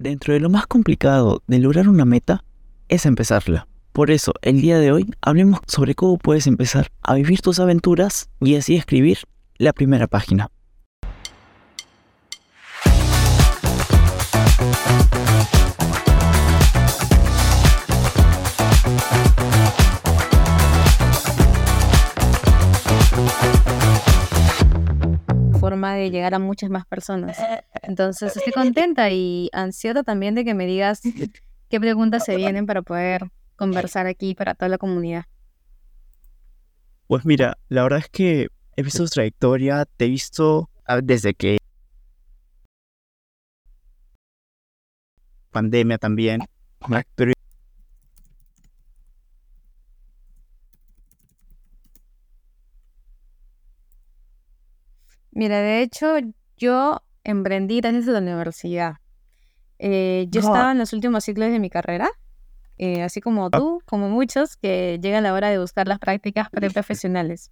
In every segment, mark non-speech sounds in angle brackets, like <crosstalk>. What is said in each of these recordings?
Dentro de lo más complicado de lograr una meta es empezarla. Por eso, el día de hoy hablemos sobre cómo puedes empezar a vivir tus aventuras y así escribir la primera página. Forma de llegar a muchas más personas. Entonces estoy contenta y ansiosa también de que me digas qué preguntas se vienen para poder conversar aquí para toda la comunidad. Pues mira, la verdad es que he visto tu trayectoria, te he visto ah, desde que pandemia también, pero Mira, de hecho, yo emprendí desde la universidad. Eh, yo estaba en los últimos ciclos de mi carrera, eh, así como ah. tú, como muchos, que llegan la hora de buscar las prácticas preprofesionales.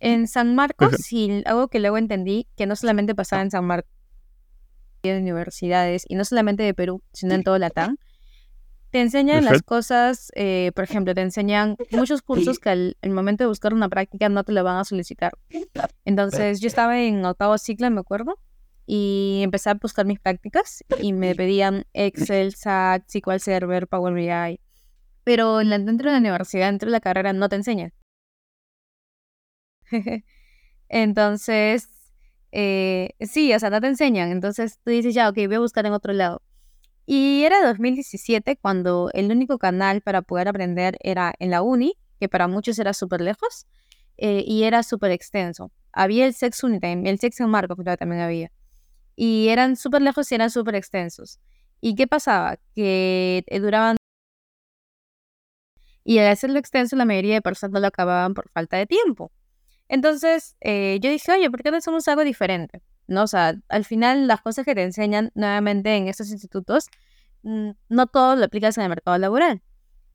En San Marcos, y algo que luego entendí, que no solamente pasaba en San Marcos, de universidades, y no solamente de Perú, sino en todo Latam, te enseñan las cosas, eh, por ejemplo, te enseñan muchos cursos que al, momento de buscar una práctica no te lo van a solicitar. Entonces yo estaba en octavo ciclo, me acuerdo, y empecé a buscar mis prácticas y me pedían Excel, SAT, SQL Server, Power BI. Pero dentro de la universidad, dentro de la carrera, no te enseñan. <laughs> Entonces, eh, sí, o sea, no te enseñan. Entonces tú dices, ya, ok, voy a buscar en otro lado. Y era 2017 cuando el único canal para poder aprender era en la uni, que para muchos era súper lejos, eh, y era súper extenso. Había el Sex Unitime, el Sex en Marco, pero también había. Y eran súper lejos y eran súper extensos. ¿Y qué pasaba? Que eh, duraban... Y al hacerlo extenso, la mayoría de personas no lo acababan por falta de tiempo. Entonces, eh, yo dije, oye, ¿por qué no hacemos algo diferente? ¿No? O sea, al final las cosas que te enseñan nuevamente en estos institutos, mm, no todo lo aplicas en el mercado laboral.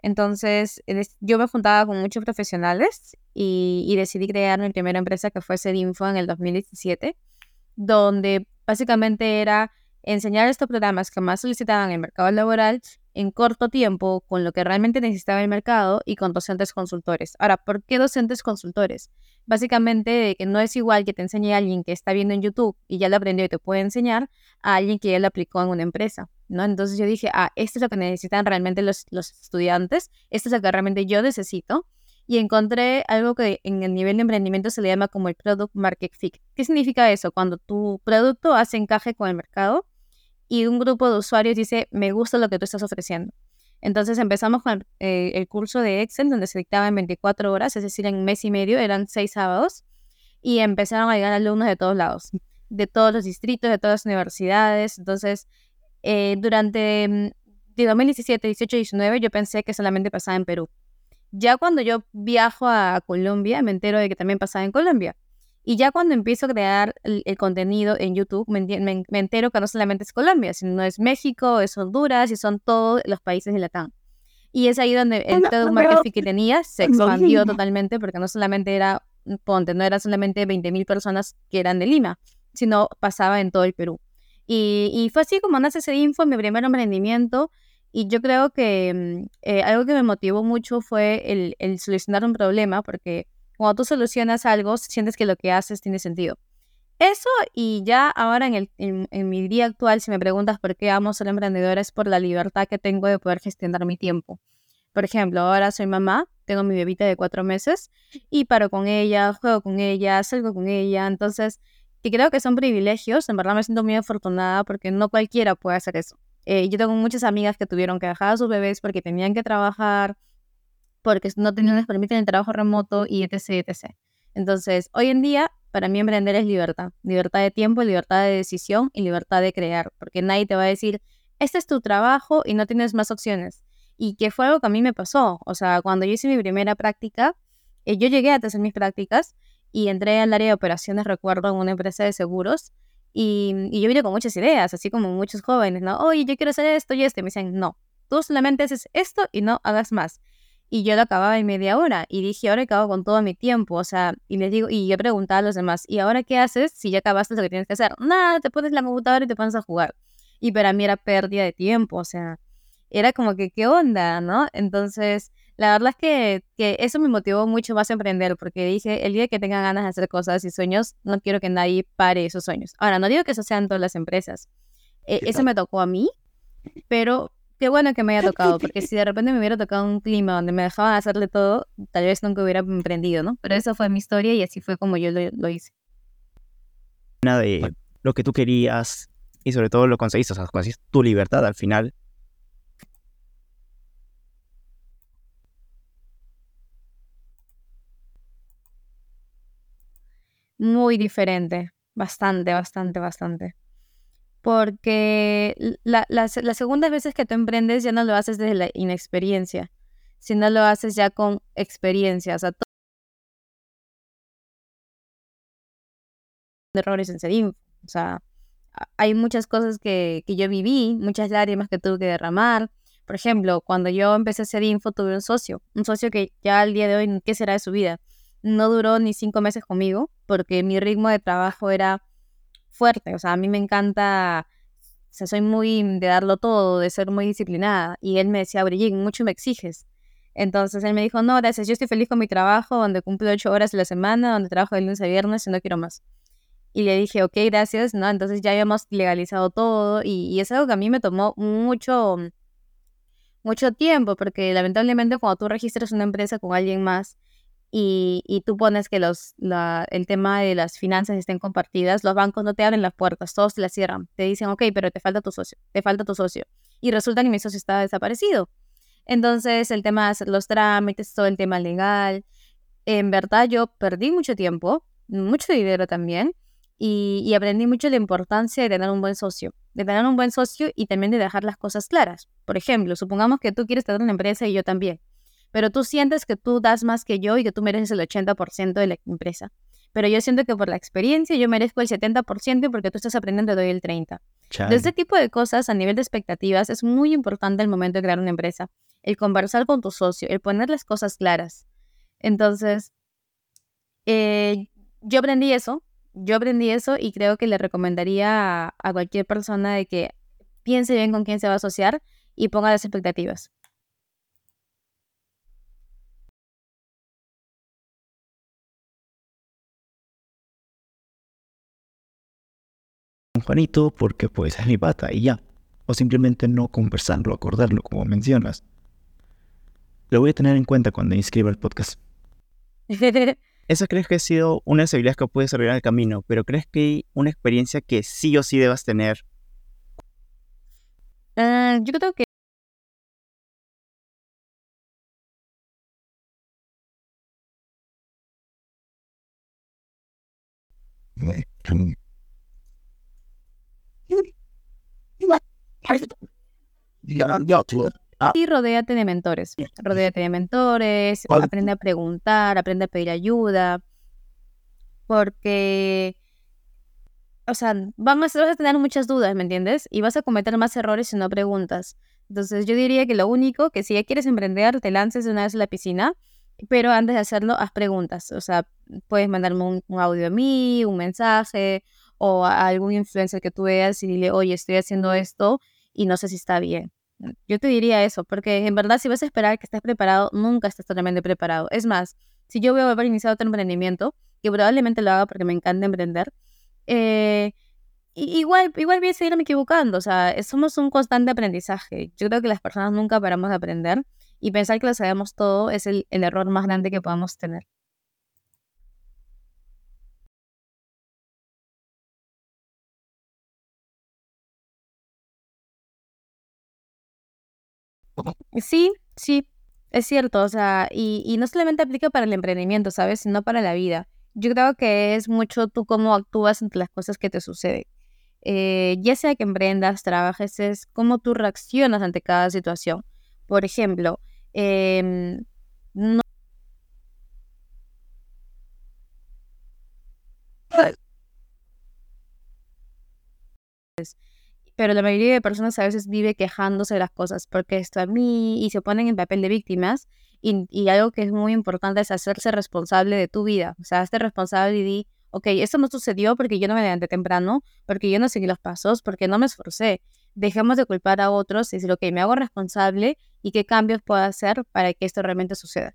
Entonces, yo me juntaba con muchos profesionales y, decidí crear mi primera empresa que fue Sedinfo en el 2017, donde básicamente era enseñar estos programas que más solicitaban en el mercado laboral en corto tiempo con lo que realmente necesitaba el mercado y con docentes consultores. Ahora, ¿por qué docentes consultores? Básicamente que no es igual que te enseñe a alguien que está viendo en YouTube y ya lo aprendió y te puede enseñar a alguien que ya lo aplicó en una empresa, ¿no? Entonces yo dije, ah, esto es lo que necesitan realmente los, los estudiantes, esto es lo que realmente yo necesito. Y encontré algo que en el nivel de emprendimiento se le llama como el Product Market Fit. ¿Qué significa eso? Cuando tu producto hace encaje con el mercado y un grupo de usuarios dice, me gusta lo que tú estás ofreciendo. Entonces empezamos con eh, el curso de Excel, donde se dictaba en 24 horas, es decir, en un mes y medio, eran seis sábados, y empezaron a llegar alumnos de todos lados, de todos los distritos, de todas las universidades. Entonces, eh, durante 2017, 18, 19, yo pensé que solamente pasaba en Perú. Ya cuando yo viajo a Colombia, me entero de que también pasaba en Colombia. Y ya cuando empiezo a crear el, contenido en YouTube, me, entero que no solamente es Colombia, sino es México, es Honduras y son todos los países de Latam. Y es ahí donde el todo marketing que tenía se expandió totalmente porque no solamente era, ponte, no era solamente 20.000 personas que eran de Lima, sino pasaba en todo el Perú. Y, fue así como nace ese info, mi primer emprendimiento. Y yo creo que mm, eh, algo que me motivó mucho fue el, el solucionar un problema, porque cuando tú solucionas algo, sientes que lo que haces tiene sentido. Eso y ya ahora en, el, en, mi día actual, si me preguntas por qué amo ser emprendedora, es por la libertad que tengo de poder gestionar mi tiempo. Por ejemplo, ahora soy mamá, tengo mi bebita de cuatro meses y paro con ella, juego con ella, salgo con ella. Entonces, y creo que son privilegios. En verdad me siento muy afortunada porque no cualquiera puede hacer eso. Eh, yo tengo muchas amigas que tuvieron que dejar a sus bebés porque tenían que trabajar, porque no tenían, les permiten el trabajo remoto y etc, etc. Entonces, hoy en día, para mí emprender es libertad. Libertad de tiempo, libertad de decisión y libertad de crear. Porque nadie te va a decir, este es tu trabajo y no tienes más opciones. Y que fue algo que a mí me pasó. O sea, cuando yo hice mi primera práctica, eh, yo llegué a hacer mis prácticas y entré al área de operaciones, recuerdo, en una empresa de seguros. Y, y yo vine con muchas ideas, así como muchos jóvenes, ¿no? Oye, yo quiero hacer esto y esto. Y me dicen, no, tú solamente haces esto y no hagas más y yo lo acababa en media hora y dije, ahora acabo con todo mi tiempo, o sea, y les digo, y yo preguntaba a los demás, ¿y ahora qué haces si ya acabaste lo que tienes que hacer? Nada, te pones la computadora y te pones a jugar. y para mí era pérdida de tiempo, o sea, era como que, ¿qué onda, no? Entonces, la verdad es que, que eso me motivó mucho más a emprender, porque dije, el día que tenga ganas de hacer cosas y sueños, no quiero que nadie pare esos sueños. Ahora, no digo que eso sean todas las empresas, e, eso me tocó a mí, pero qué bueno que me haya tocado, porque si de repente me hubiera tocado un clima donde me dejaban hacerle todo, tal vez nunca hubiera emprendido, ¿no? Pero esa fue mi historia y así fue como yo lo, hice. Nada de lo que tú querías y sobre todo lo conseguiste, o sea, conseguiste tu libertad al final. Muy diferente, bastante, bastante, bastante porque las segundas veces que tú emprendes ya no lo haces desde la inexperiencia, sino lo haces ya con experiencia. O sea, errores en Sedinfo. O sea, hay muchas cosas que, que, yo viví, muchas lágrimas que tuve que derramar. Por ejemplo, cuando yo empecé a hacer info, tuve un socio, un socio que ya al día de hoy, ¿qué será de su vida? No duró ni cinco meses conmigo, porque mi ritmo de trabajo era fuerte. O sea, a mí me encanta, o sea, soy muy de darlo todo, de ser muy disciplinada. Y él me decía, Brigitte, mucho me exiges. Entonces él me dijo, no, gracias, yo estoy feliz con mi trabajo, donde cumplo ocho horas a la semana, donde trabajo de lunes a viernes y no quiero más. Y le dije, ok, gracias, ¿no? Entonces ya habíamos legalizado todo y, y es algo que a mí me tomó mucho, mucho tiempo, porque lamentablemente cuando tú registras una empresa con alguien más, y, tú pones que los, la, el tema de las finanzas estén compartidas, los bancos no te abren las puertas, todos te las cierran. Te dicen, ok, pero te falta tu socio, te falta tu socio. Y resulta que mi socio está desaparecido. Entonces, el tema de los trámites, todo el tema legal. En verdad, yo perdí mucho tiempo, mucho dinero también, y, y aprendí mucho la importancia de tener un buen socio, de tener un buen socio y también de dejar las cosas claras. Por ejemplo, supongamos que tú quieres tener una empresa y yo también pero tú sientes que tú das más que yo y que tú mereces el 80% de la empresa. Pero yo siento que por la experiencia yo merezco el 70% y porque tú estás aprendiendo doy el 30%. De este tipo de cosas a nivel de expectativas es muy importante el momento de crear una empresa. El conversar con tu socio, el poner las cosas claras. Entonces, eh, yo aprendí eso, yo aprendí eso y creo que le recomendaría a, a cualquier persona de que piense bien con quién se va a asociar y ponga las expectativas. Juanito porque pues es mi pata y ya. O simplemente no conversarlo, acordarlo como mencionas. Lo voy a tener en cuenta cuando inscriba el podcast. <laughs> Esa crees que ha sido una de que puedes desarrollar en el camino, pero crees que hay una experiencia que sí o sí debas tener. Uh, yo creo que Y rodéate de mentores. Rodéate de mentores, aprende a preguntar, aprende a pedir ayuda. Porque, o sea, vamos, vas a tener muchas dudas, ¿me entiendes? Y vas a cometer más errores si no preguntas. Entonces, yo diría que lo único, que si ya quieres emprender, te lances de una vez a la piscina, pero antes de hacerlo, haz preguntas. O sea, puedes mandarme un, un audio a mí, un mensaje, o a algún influencer que tú veas y dile, oye, estoy haciendo esto y no sé si está bien. Yo te diría eso, porque en verdad si vas a esperar que estés preparado, nunca estás totalmente preparado. Es más, si yo voy a haber iniciado otro emprendimiento, que probablemente lo haga porque me encanta emprender, eh, igual, igual voy a seguirme equivocando. O sea, somos un constante aprendizaje. Yo creo que las personas nunca paramos de aprender y pensar que lo sabemos todo es el, el error más grande que podamos tener. Sí, sí, es cierto, o sea, y, y no solamente aplica para el emprendimiento, ¿sabes? Sino para la vida. Yo creo que es mucho tú cómo actúas ante las cosas que te suceden. Eh, ya sea que emprendas, trabajes, es cómo tú reaccionas ante cada situación. Por ejemplo, em, no pero la mayoría de personas a veces vive quejándose de las cosas porque esto a mí y se ponen en papel de víctimas y, algo que es muy importante es hacerse responsable de tu vida, o sea, hazte responsable y di, ok, esto no sucedió porque yo no me levanté temprano, porque yo no seguí los pasos, porque no me esforcé, dejemos de culpar a otros y decir, ok, me hago responsable y qué cambios puedo hacer para que esto realmente suceda.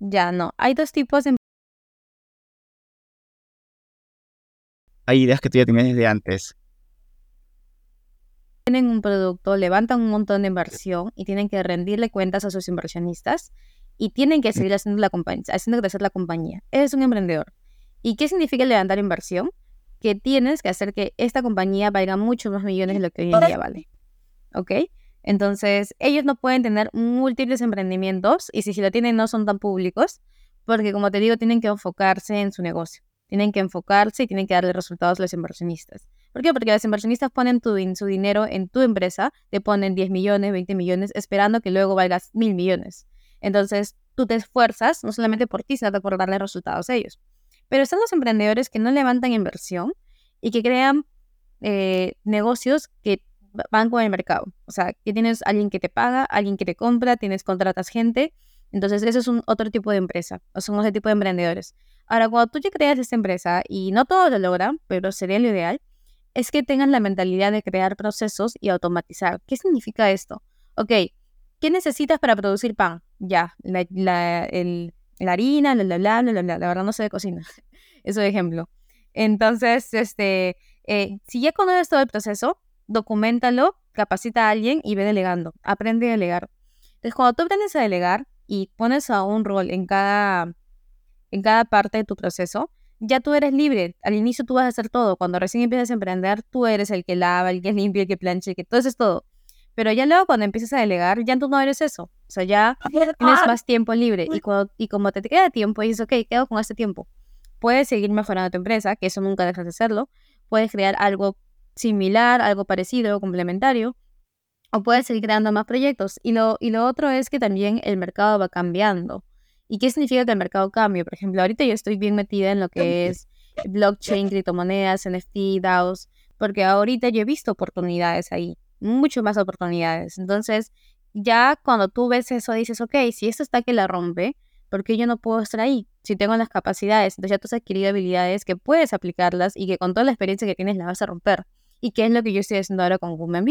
Ya no. Hay dos tipos de... Hay ideas que tú ya tenías desde antes. Tienen un producto, levantan un montón de inversión y tienen que rendirle cuentas a sus inversionistas y tienen que seguir haciendo, la compañía, haciendo crecer la compañía. es un emprendedor. ¿Y qué significa levantar inversión? Que tienes que hacer que esta compañía valga muchos más millones de lo que hoy en día vale. ¿Ok? Entonces, ellos no pueden tener múltiples emprendimientos y si, si lo tienen no son tan públicos, porque como te digo, tienen que enfocarse en su negocio. Tienen que enfocarse y tienen que darle resultados a los inversionistas. ¿Por qué? Porque los inversionistas ponen tu, su dinero en tu empresa, te ponen 10 millones, 20 millones, esperando que luego valgas mil millones. Entonces, tú te esfuerzas, no solamente por ti, sino por darle resultados a ellos. Pero están los emprendedores que no levantan inversión y que crean eh, negocios que van con el mercado. O sea, que tienes alguien que te paga, alguien que te compra, tienes contratas gente. Entonces, eso es un otro tipo de empresa, o son otro tipo de emprendedores. Ahora, cuando tú ya creas esta empresa, y no todo lo logran, pero sería lo ideal, es que tengan la mentalidad de crear procesos y automatizar. ¿Qué significa esto? Ok, ¿qué necesitas para producir pan? Ya, la, la, la harina, la, la, la, la, la, la verdad no sé de cocina. <laughs> Eso de ejemplo. Entonces, este, eh, si ya conoces todo el proceso, documentalo, capacita a alguien y ve delegando. Aprende a delegar. Entonces, cuando tú aprendes a delegar y pones a un rol en cada, en cada parte de tu proceso, ya tú eres libre. Al inicio tú vas a hacer todo. Cuando recién empiezas a emprender, tú eres el que lava, el que <laughs> limpia, el que plancha, el que todo es todo. Pero ya luego cuando empiezas a delegar, ya tú no eres eso. O sea, ya <laughs> tienes más tiempo libre. Y, cuando, y como te queda tiempo, dices, ok, quedo con este tiempo. Puedes seguir mejorando tu empresa, que eso nunca dejas de hacerlo. Puedes crear algo similar, algo parecido, complementario, o puedes seguir creando más proyectos. Y lo, y lo otro es que también el mercado va cambiando. ¿Y qué significa que el mercado cambie? Por ejemplo, ahorita yo estoy bien metida en lo que es blockchain, criptomonedas, NFT, DAOs, porque ahorita yo he visto oportunidades ahí, mucho más oportunidades. Entonces, ya cuando tú ves eso, dices, ok, si esto está que la rompe, ¿por qué yo no puedo estar ahí? Si tengo las capacidades, entonces ya tú has adquirido habilidades que puedes aplicarlas y que con toda la experiencia que tienes las vas a romper y qué es lo que yo estoy haciendo ahora con Women.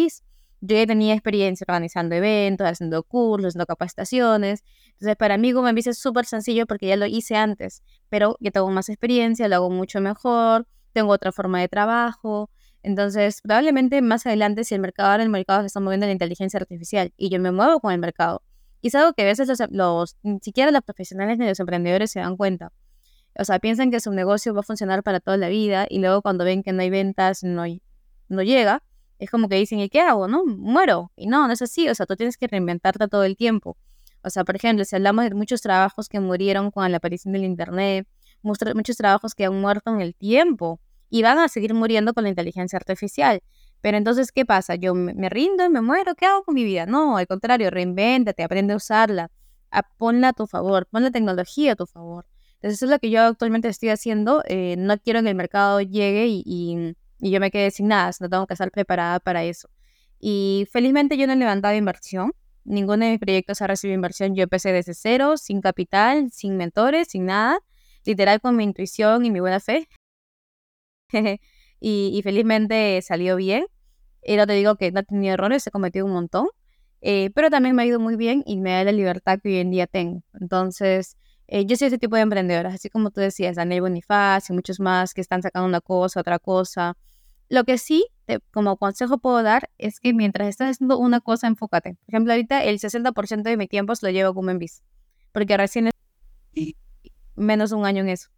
Yo ya tenía experiencia organizando eventos, haciendo cursos, haciendo capacitaciones. Entonces, para mí Women es súper sencillo porque ya lo hice antes, pero ya tengo más experiencia, lo hago mucho mejor, tengo otra forma de trabajo. Entonces, probablemente más adelante, si el mercado ahora el mercado se está moviendo en la inteligencia artificial y yo me muevo con el mercado, y es algo que a veces los, los, ni siquiera los profesionales ni los emprendedores se dan cuenta. O sea, piensan que su negocio va a funcionar para toda la vida y luego cuando ven que no hay ventas, no no llega, es como que dicen, ¿y qué hago? No, muero. Y no, no es así, o sea, tú tienes que reinventarte todo el tiempo. O sea, por ejemplo, si hablamos de muchos trabajos que murieron con la aparición del Internet, muchos trabajos que han muerto en el tiempo y van a seguir muriendo con la inteligencia artificial. Pero entonces, ¿qué pasa? Yo me rindo y me muero, ¿qué hago con mi vida? No, al contrario, reinvéntate, aprende a usarla, ponla a tu favor, pon la tecnología a tu favor. Entonces, eso es lo que yo actualmente estoy haciendo. Eh, no quiero que el mercado llegue y y yo me quedé sin nada, no tengo que estar preparada para eso. Y felizmente yo no he levantado inversión, ninguno de mis proyectos ha recibido inversión, yo empecé desde cero, sin capital, sin mentores, sin nada, literal con mi intuición y mi buena fe. <laughs> y, felizmente salió bien. Y no te digo que no he tenido errores, he cometido un montón, eh, pero también me ha ido muy bien y me da la libertad que hoy en día tengo. Entonces, eh, yo soy ese tipo de emprendedora, así como tú decías, Daniel Bonifaz y muchos más que están sacando una cosa, otra cosa, lo que sí, como consejo puedo dar, es que mientras estás haciendo una cosa, enfócate. Por ejemplo, ahorita el 60% de mi tiempo se lo llevo como en bis, porque recién es menos un año en eso.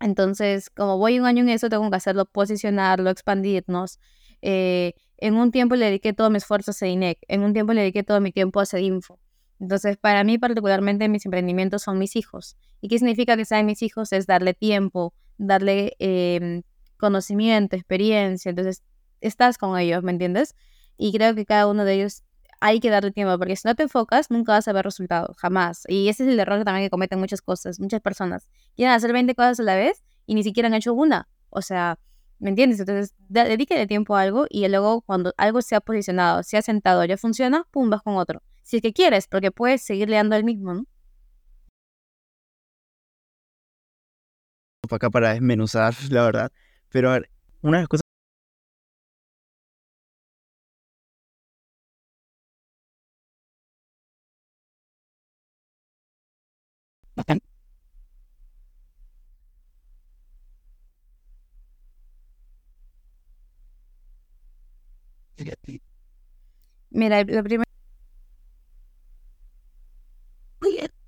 Entonces, como voy un año en eso, tengo que hacerlo, posicionarlo, expandirnos. Eh, en un tiempo le dediqué todo mi esfuerzo a INEC, en un tiempo le dediqué todo mi tiempo a info. Entonces, para mí particularmente mis emprendimientos son mis hijos. ¿Y qué significa que sean mis hijos? Es darle tiempo, darle em, conocimiento, experiencia, entonces estás con ellos, ¿me entiendes? Y creo que cada uno de ellos hay que darle tiempo, porque si no te enfocas, nunca vas a ver resultados, jamás. Y ese es el error también que cometen muchas cosas, muchas personas. Quieren hacer 20 cosas a la vez y ni siquiera han hecho una. O sea, ¿me entiendes? Entonces, dedíquele tiempo a algo y luego cuando algo se ha posicionado, se ha sentado, ya funciona, pum, vas con otro. Si es que quieres, porque puedes seguirle dando el mismo. Acá para desmenuzar, la verdad. Pero a ver, una de las cosas Mira, lo primero... <laughs>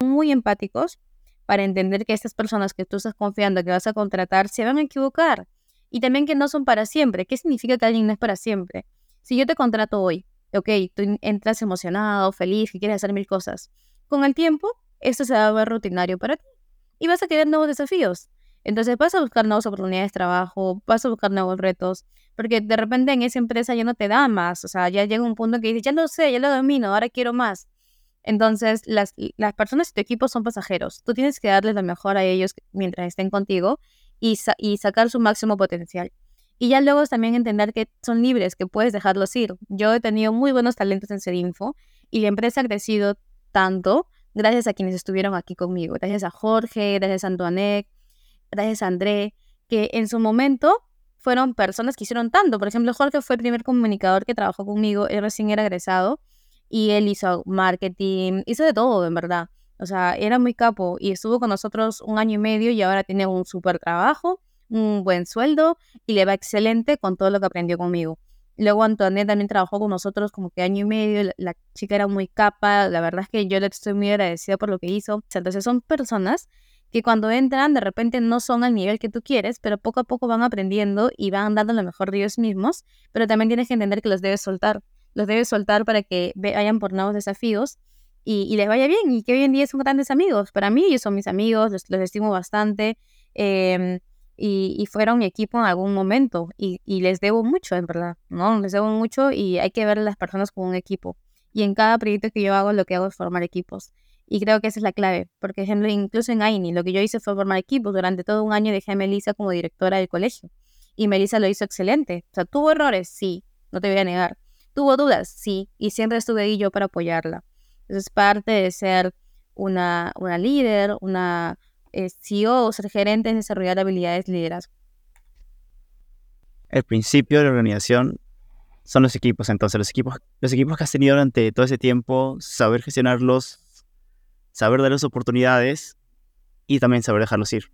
Muy empáticos para entender que estas personas que tú estás confiando que vas a contratar se van a equivocar y también que no son para siempre. ¿Qué significa que alguien no es para siempre? Si yo te contrato hoy, ok, tú entras emocionado, feliz, que quieres hacer mil cosas. Con el tiempo, esto se va a ver rutinario para ti y vas a querer nuevos desafíos. Entonces vas a buscar nuevas oportunidades de trabajo, vas a buscar nuevos retos, porque de repente en esa empresa ya no te da más, o sea, ya llega un punto que dices, ya no sé, ya lo domino, ahora quiero más. Entonces, las, las personas de tu equipo son pasajeros. Tú tienes que darles lo mejor a ellos mientras estén contigo y, y sacar su máximo potencial. Y ya luego también entender que son libres, que puedes dejarlos ir. Yo he tenido muy buenos talentos en Sedinfo y la empresa ha crecido tanto gracias a quienes estuvieron aquí conmigo. Gracias a Jorge, gracias a Antoinette, gracias a André, que en su momento fueron personas que hicieron tanto. Por ejemplo, Jorge fue el primer comunicador que trabajó conmigo, él recién era egresado y él hizo marketing, hizo de todo, en verdad. O sea, era muy capo y estuvo con nosotros un año y medio y ahora tiene un súper trabajo, un buen sueldo y le va excelente con todo lo que aprendió conmigo. Luego Antoinette también trabajó con nosotros como que año y medio, la, chica era muy capa, la verdad es que yo le estoy muy agradecida por lo que hizo. Entonces son personas que cuando entran de repente no son al nivel que tú quieres, pero poco a poco van aprendiendo y van dando lo mejor de ellos mismos, pero también tienes que entender que los debes soltar los debes soltar para que vayan por nuevos desafíos y, les vaya bien y que hoy en día son grandes amigos. Para mí ellos son mis amigos, los, estimo bastante em, y, fueron mi equipo en algún momento y, les debo mucho, en verdad, ¿no? Les debo mucho y hay que ver las personas como un equipo. Y en cada proyecto que yo hago, lo que hago es formar equipos. Y creo que esa es la clave, porque, por ejemplo, incluso en AINI, lo que yo hice fue formar equipos. Durante todo un año dejé a Melissa como directora del colegio. Y Melissa lo hizo excelente. O sea, tuvo errores, sí, no te voy a negar ¿Tuvo dudas? Sí, y siempre estuve ahí yo para apoyarla. Entonces, parte de ser una, una líder, una eh, CEO ser gerente es desarrollar habilidades de liderazgo. El principio de la organización son los equipos, entonces los equipos, los equipos que has tenido durante todo ese tiempo, saber gestionarlos, saber darles oportunidades y también saber dejarlos ir.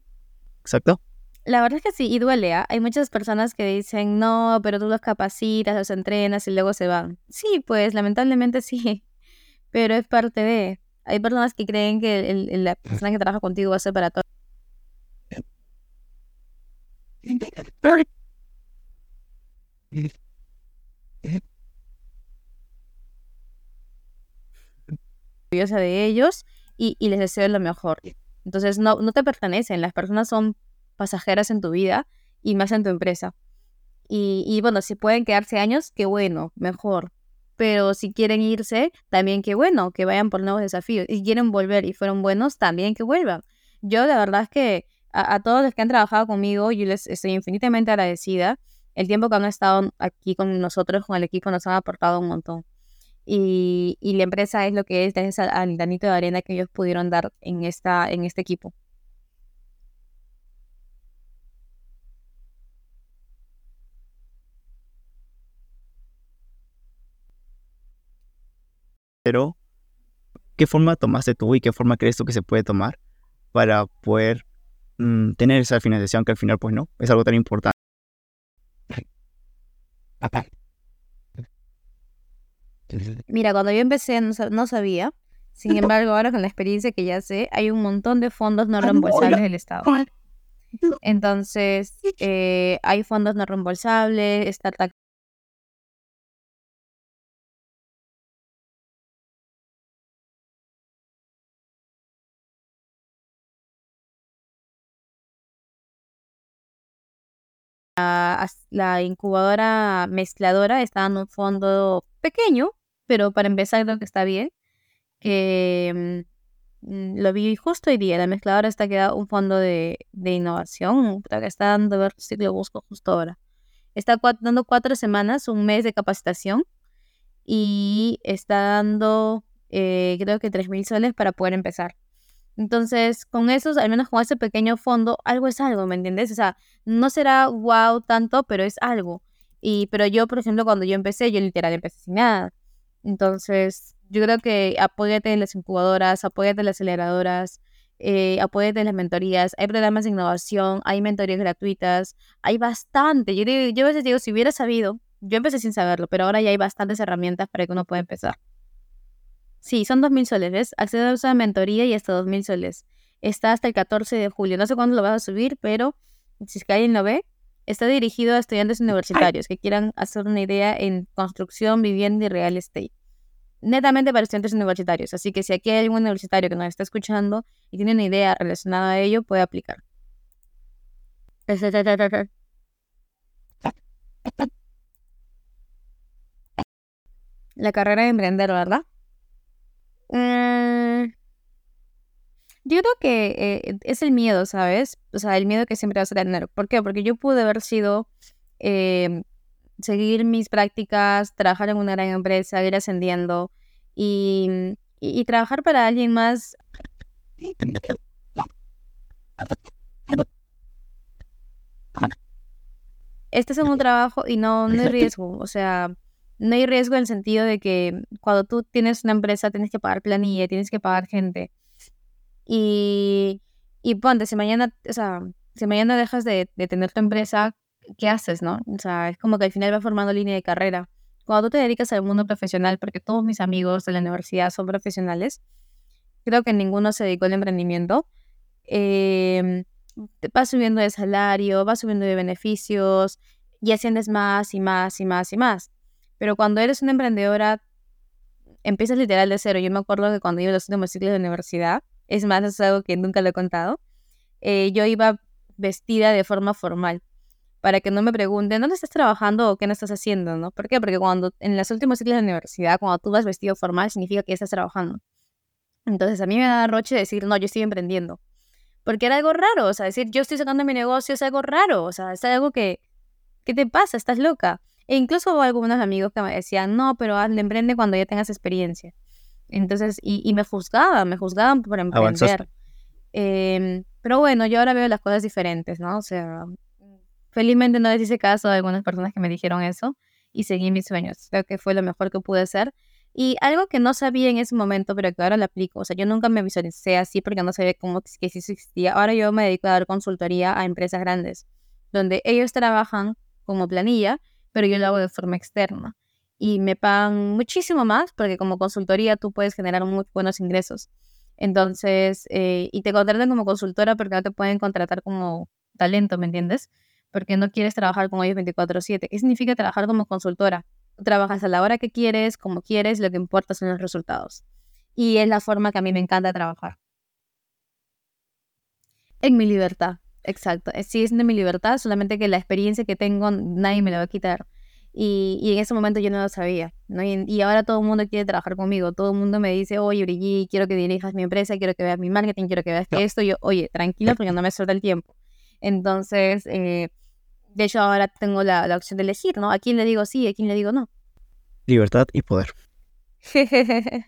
¿Exacto? La verdad es que sí, y duele. ¿ah? Hay muchas personas que dicen, no, pero tú los capacitas, los entrenas y luego se van. Sí, pues lamentablemente <laughs> sí, pero es parte de... Hay personas que creen que el, la persona que trabaja contigo va a ser para todo. de ellos y, y les deseo lo mejor. Entonces no, no te pertenecen, las personas son pasajeras en tu vida y más en tu empresa. Y, bueno, si pueden quedarse años, qué bueno, mejor. Pero si quieren irse, también qué bueno, que vayan por nuevos desafíos. Y quieren volver y fueron buenos, también que vuelvan. Yo la verdad es que a, todos los que han trabajado conmigo, yo les estoy infinitamente agradecida. El tiempo que han estado aquí con nosotros, con el equipo, nos han aportado un montón. Y, y la empresa es lo que es gracias al danito de arena que ellos pudieron dar en, esta, en este equipo. Pero ¿qué forma tomaste tú y qué forma crees tú que se puede tomar para poder mm, tener esa financiación que al final, pues no, es algo tan importante? Mira, cuando yo empecé no, sabía, sin <laughs> embargo, ahora con la experiencia que ya sé, hay un montón de fondos no reembolsables del Estado. Entonces, eh, hay fondos no reembolsables, está la incubadora mezcladora está dando un fondo pequeño, pero para empezar creo que está bien. Que mm, lo vi justo hoy día. La mezcladora está quedando un fondo de, innovación. está dando, busco justo ahora. Está dando cuatro semanas, un mes de capacitación. Y está dando, eh, creo que tres mil soles para poder empezar. Entonces, con esos, al menos con ese pequeño fondo, algo es algo, ¿me entiendes? O sea, no será wow tanto, pero es algo. Y, pero yo, por ejemplo, cuando yo empecé, yo literal empecé sin nada. Entonces, yo creo que apóyate en las incubadoras, apóyate en las aceleradoras, eh, apóyate en las mentorías. Hay programas de innovación, hay mentorías gratuitas, hay bastante. Yo, yo a veces digo, si hubiera sabido, yo empecé sin saberlo, pero ahora ya hay bastantes herramientas para que uno pueda empezar. Sí, son 2.000 soles, ¿ves? Acceder a mentoría y hasta 2.000 soles. Está hasta el 14 de julio. No sé cuándo lo vas a subir, pero si es que alguien lo ve, está dirigido a estudiantes universitarios que quieran hacer una idea en construcción, vivienda y real estate. Netamente para estudiantes universitarios. Así que si aquí hay algún universitario que nos está escuchando y tiene una idea relacionada a ello, puede aplicar. La carrera de emprender, ¿verdad? Mm, yo creo que eh, es el miedo, ¿sabes? O sea, el miedo que siempre vas a tener. ¿Por qué? Porque yo pude haber sido em, seguir mis prácticas, trabajar en una gran empresa, ir ascendiendo y, y, trabajar para alguien más. Este es un trabajo y no, no hay riesgo. O sea, no hay riesgo en el sentido de que cuando tú tienes una empresa tienes que pagar planilla, tienes que pagar gente. Y, y ponte, si mañana, o sea, si mañana dejas de, tener tu empresa, ¿qué haces, no? O sea, es como que al final va formando línea de carrera. Cuando tú te dedicas al mundo profesional, porque todos mis amigos de la universidad son profesionales, creo que ninguno se dedicó al emprendimiento, eh, vas subiendo de salario, vas subiendo de beneficios y asciendes más y más y más y más. Pero cuando eres una emprendedora, empiezas literal de cero. Yo me acuerdo que cuando iba a los últimos ciclos de universidad, es más, es algo que nunca lo he contado, eh, yo iba vestida de forma formal para que no me pregunten dónde estás trabajando o qué no estás haciendo, ¿no? ¿Por qué? Porque cuando en los últimos ciclos de universidad, cuando tú vas vestido formal, significa que estás trabajando. Entonces a mí me da roche decir, no, yo estoy emprendiendo. Porque era algo raro, o sea, decir, yo estoy sacando mi negocio es algo raro, o sea, es algo que, ¿qué te pasa? Estás loca. E incluso hubo algunos amigos que me decían, no, pero hazle emprende cuando ya tengas experiencia. Entonces, y, me juzgaban, me juzgaban por emprender. Em, pero bueno, yo ahora veo las cosas diferentes, ¿no? O sea, felizmente no les hice caso a algunas personas que me dijeron eso y seguí mis sueños. Creo que fue lo mejor que pude hacer. Y algo que no sabía en ese momento, pero que ahora lo aplico, o sea, yo nunca me visualicé así porque no sabía cómo que eso existía. Ahora yo me dedico a dar consultoría a empresas grandes, donde ellos trabajan como planilla, pero yo lo hago de forma externa. Y me pagan muchísimo más porque como consultoría tú puedes generar muy buenos ingresos. Entonces, eh, y te contratan como consultora porque no te pueden contratar como talento, ¿me entiendes? Porque no quieres trabajar con ellos 24/7. ¿Qué significa trabajar como consultora? trabajas a la hora que quieres, como quieres, lo que importa son los resultados. Y es la forma que a mí me encanta trabajar. En mi libertad. Exacto, eh, sí es de mi libertad, solamente que la experiencia que tengo nadie me la va a quitar. Y, y en ese momento yo no lo sabía, ¿no? Y, ahora todo el mundo quiere trabajar conmigo, todo el mundo me dice, oye, Brigitte, quiero que dirijas mi empresa, quiero que veas mi marketing, quiero que veas que esto, yo, oye, tranquila porque no me suelta el tiempo. Entonces, eh, de hecho ahora tengo la, la, opción de elegir, ¿no? ¿A quién le digo sí, a quién le digo no? Libertad y poder. <laughs>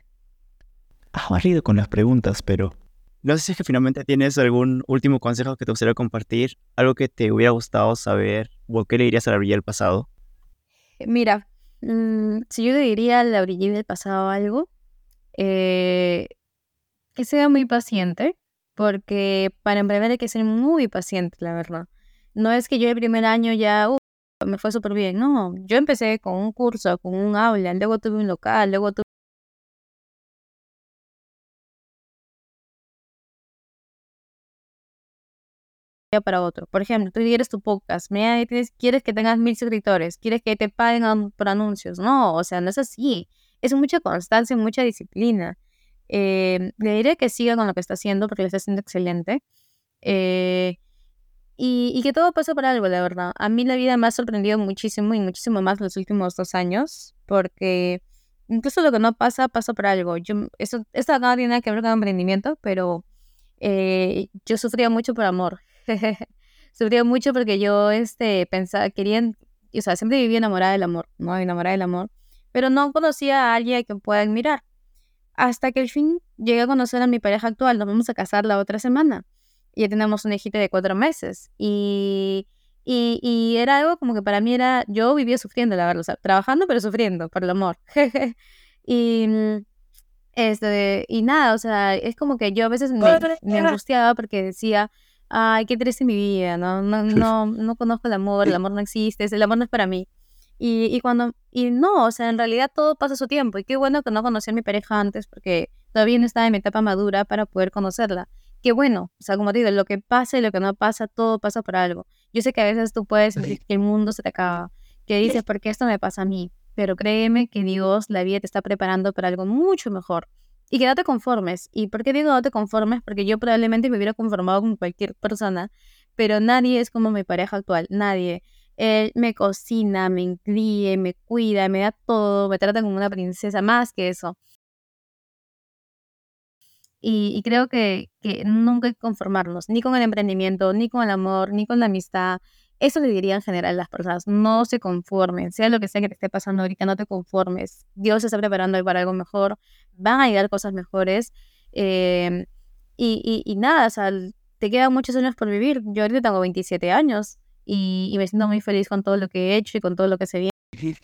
Has barrido con las preguntas, pero no sé si es que finalmente tienes algún último consejo que te gustaría compartir, algo que te hubiera gustado saber o qué le dirías a la Brigitte del pasado. Eh, mira, mm, si yo le diría a la Brigitte del pasado algo, eh, que sea muy paciente, porque para emprender hay que ser muy paciente, la verdad. No es que yo el primer año ya uh, me fue súper bien, no, yo empecé con un curso, con un aula, luego tuve un local, luego tuve para otro. Por ejemplo, tú quieres tu podcast, quieres que tengas mil suscriptores, quieres que te paguen por anuncios. No, o sea, no es así. Es mucha constancia, mucha disciplina. Eh, le diré que siga con lo que está haciendo porque lo está haciendo excelente. Eh, y, y, que todo pasa por algo, la verdad. A mí la vida me ha sorprendido muchísimo y muchísimo más los últimos dos años porque incluso lo que no pasa, pasa por algo. Yo, eso, esto no tiene nada que ver con emprendimiento, pero eh, yo sufría mucho por amor. <laughs> sufría mucho porque yo este, pensaba, quería, o sea, siempre vivía enamorada del amor, ¿no? Enamorada del amor, pero no conocía a alguien que pueda admirar. Hasta que al fin llegué a conocer a mi pareja actual, nos vamos a casar la otra semana. Ya tenemos un hijito de cuatro meses. Y, y, y, era algo como que para mí era, yo vivía sufriendo, la verdad, o sea, trabajando pero sufriendo por el amor. <laughs> y mm, este, y nada, o sea, es como que yo a veces me, me angustiaba porque decía, ay, qué triste mi vida, no, no, no, no conozco el amor, el amor no existe, el amor no es para mí. Y, y cuando, y no, o sea, en realidad todo pasa su tiempo. Y qué bueno que no conocí a mi pareja antes porque todavía no estaba en mi etapa madura para poder conocerla. Qué bueno, o sea, como te digo, lo que pasa y lo que no pasa, todo pasa por algo. Yo sé que a veces tú puedes sentir que el mundo se te acaba, que dices, ¿por qué esto me pasa a mí? pero créeme que Dios, la vida te está preparando para algo mucho mejor. Y que no te conformes. ¿Y por qué digo no te conformes? Porque yo probablemente me hubiera conformado con cualquier persona, pero nadie es como mi pareja actual, nadie. Él me cocina, me incluye, me cuida, me da todo, me trata como una princesa, más que eso. Y, creo que, que nunca hay que conformarnos, ni con el emprendimiento, ni con el amor, ni con la amistad, eso le diría en general a las personas, no se conformen, sea lo que sea que te esté pasando ahorita, no te conformes. Dios está preparando para algo mejor, van a llegar cosas mejores. Em, y, y, nada, o sea, te quedan muchos años por vivir. Yo ahorita tengo 27 años y, me siento muy feliz con todo lo que he hecho y con todo lo que se viene.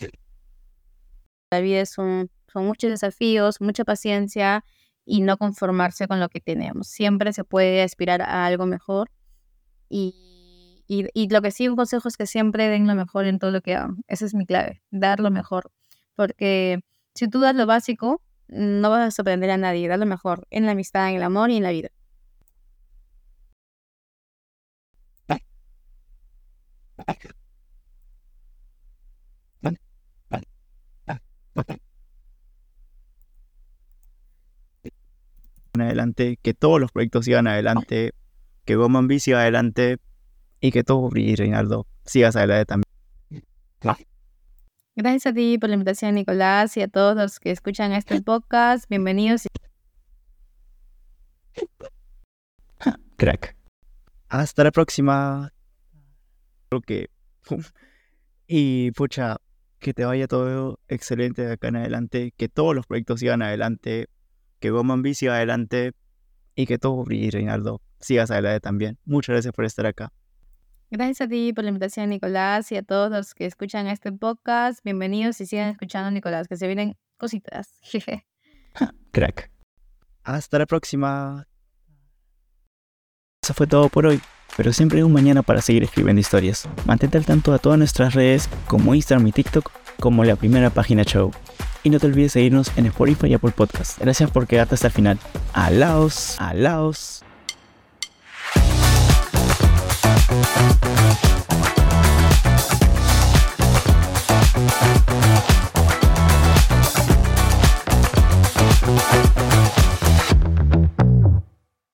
La vida es son muchos desafíos, mucha paciencia y no conformarse con lo que tenemos. Siempre se puede aspirar a algo mejor y y, y, lo que sí, un consejo es que siempre den lo mejor en todo lo que hagan. Esa es mi clave, dar lo mejor. Porque si tú das lo básico, no vas a sorprender a nadie. Dar lo mejor en la amistad, en el amor y en la vida. adelante, que todos los proyectos sigan adelante, que Goman B siga adelante, y que todo brille, Reinaldo. Sigas adelante también. Gracias a ti por la invitación, Nicolás, y a todos los que escuchan este podcast. Bienvenidos. Crack. Hasta la próxima. Creo que. Y pucha, que te vaya todo excelente de acá en adelante. Que todos los proyectos sigan adelante. Que Goman B siga adelante. Y que todo brille, Reinaldo. Sigas adelante también. Muchas gracias por estar acá. Gracias a ti por la invitación, Nicolás, y a todos los que escuchan este podcast. Bienvenidos y sigan escuchando, Nicolás, que se vienen cositas. <laughs> Crack. Hasta la próxima. Eso fue todo por hoy, pero siempre hay un mañana para seguir escribiendo historias. Mantente al tanto a todas nuestras redes como Instagram y TikTok, como la primera página show. Y no te olvides seguirnos en Spotify y Apple Podcast. Gracias por quedarte hasta el final. Alaos, alaos. Thank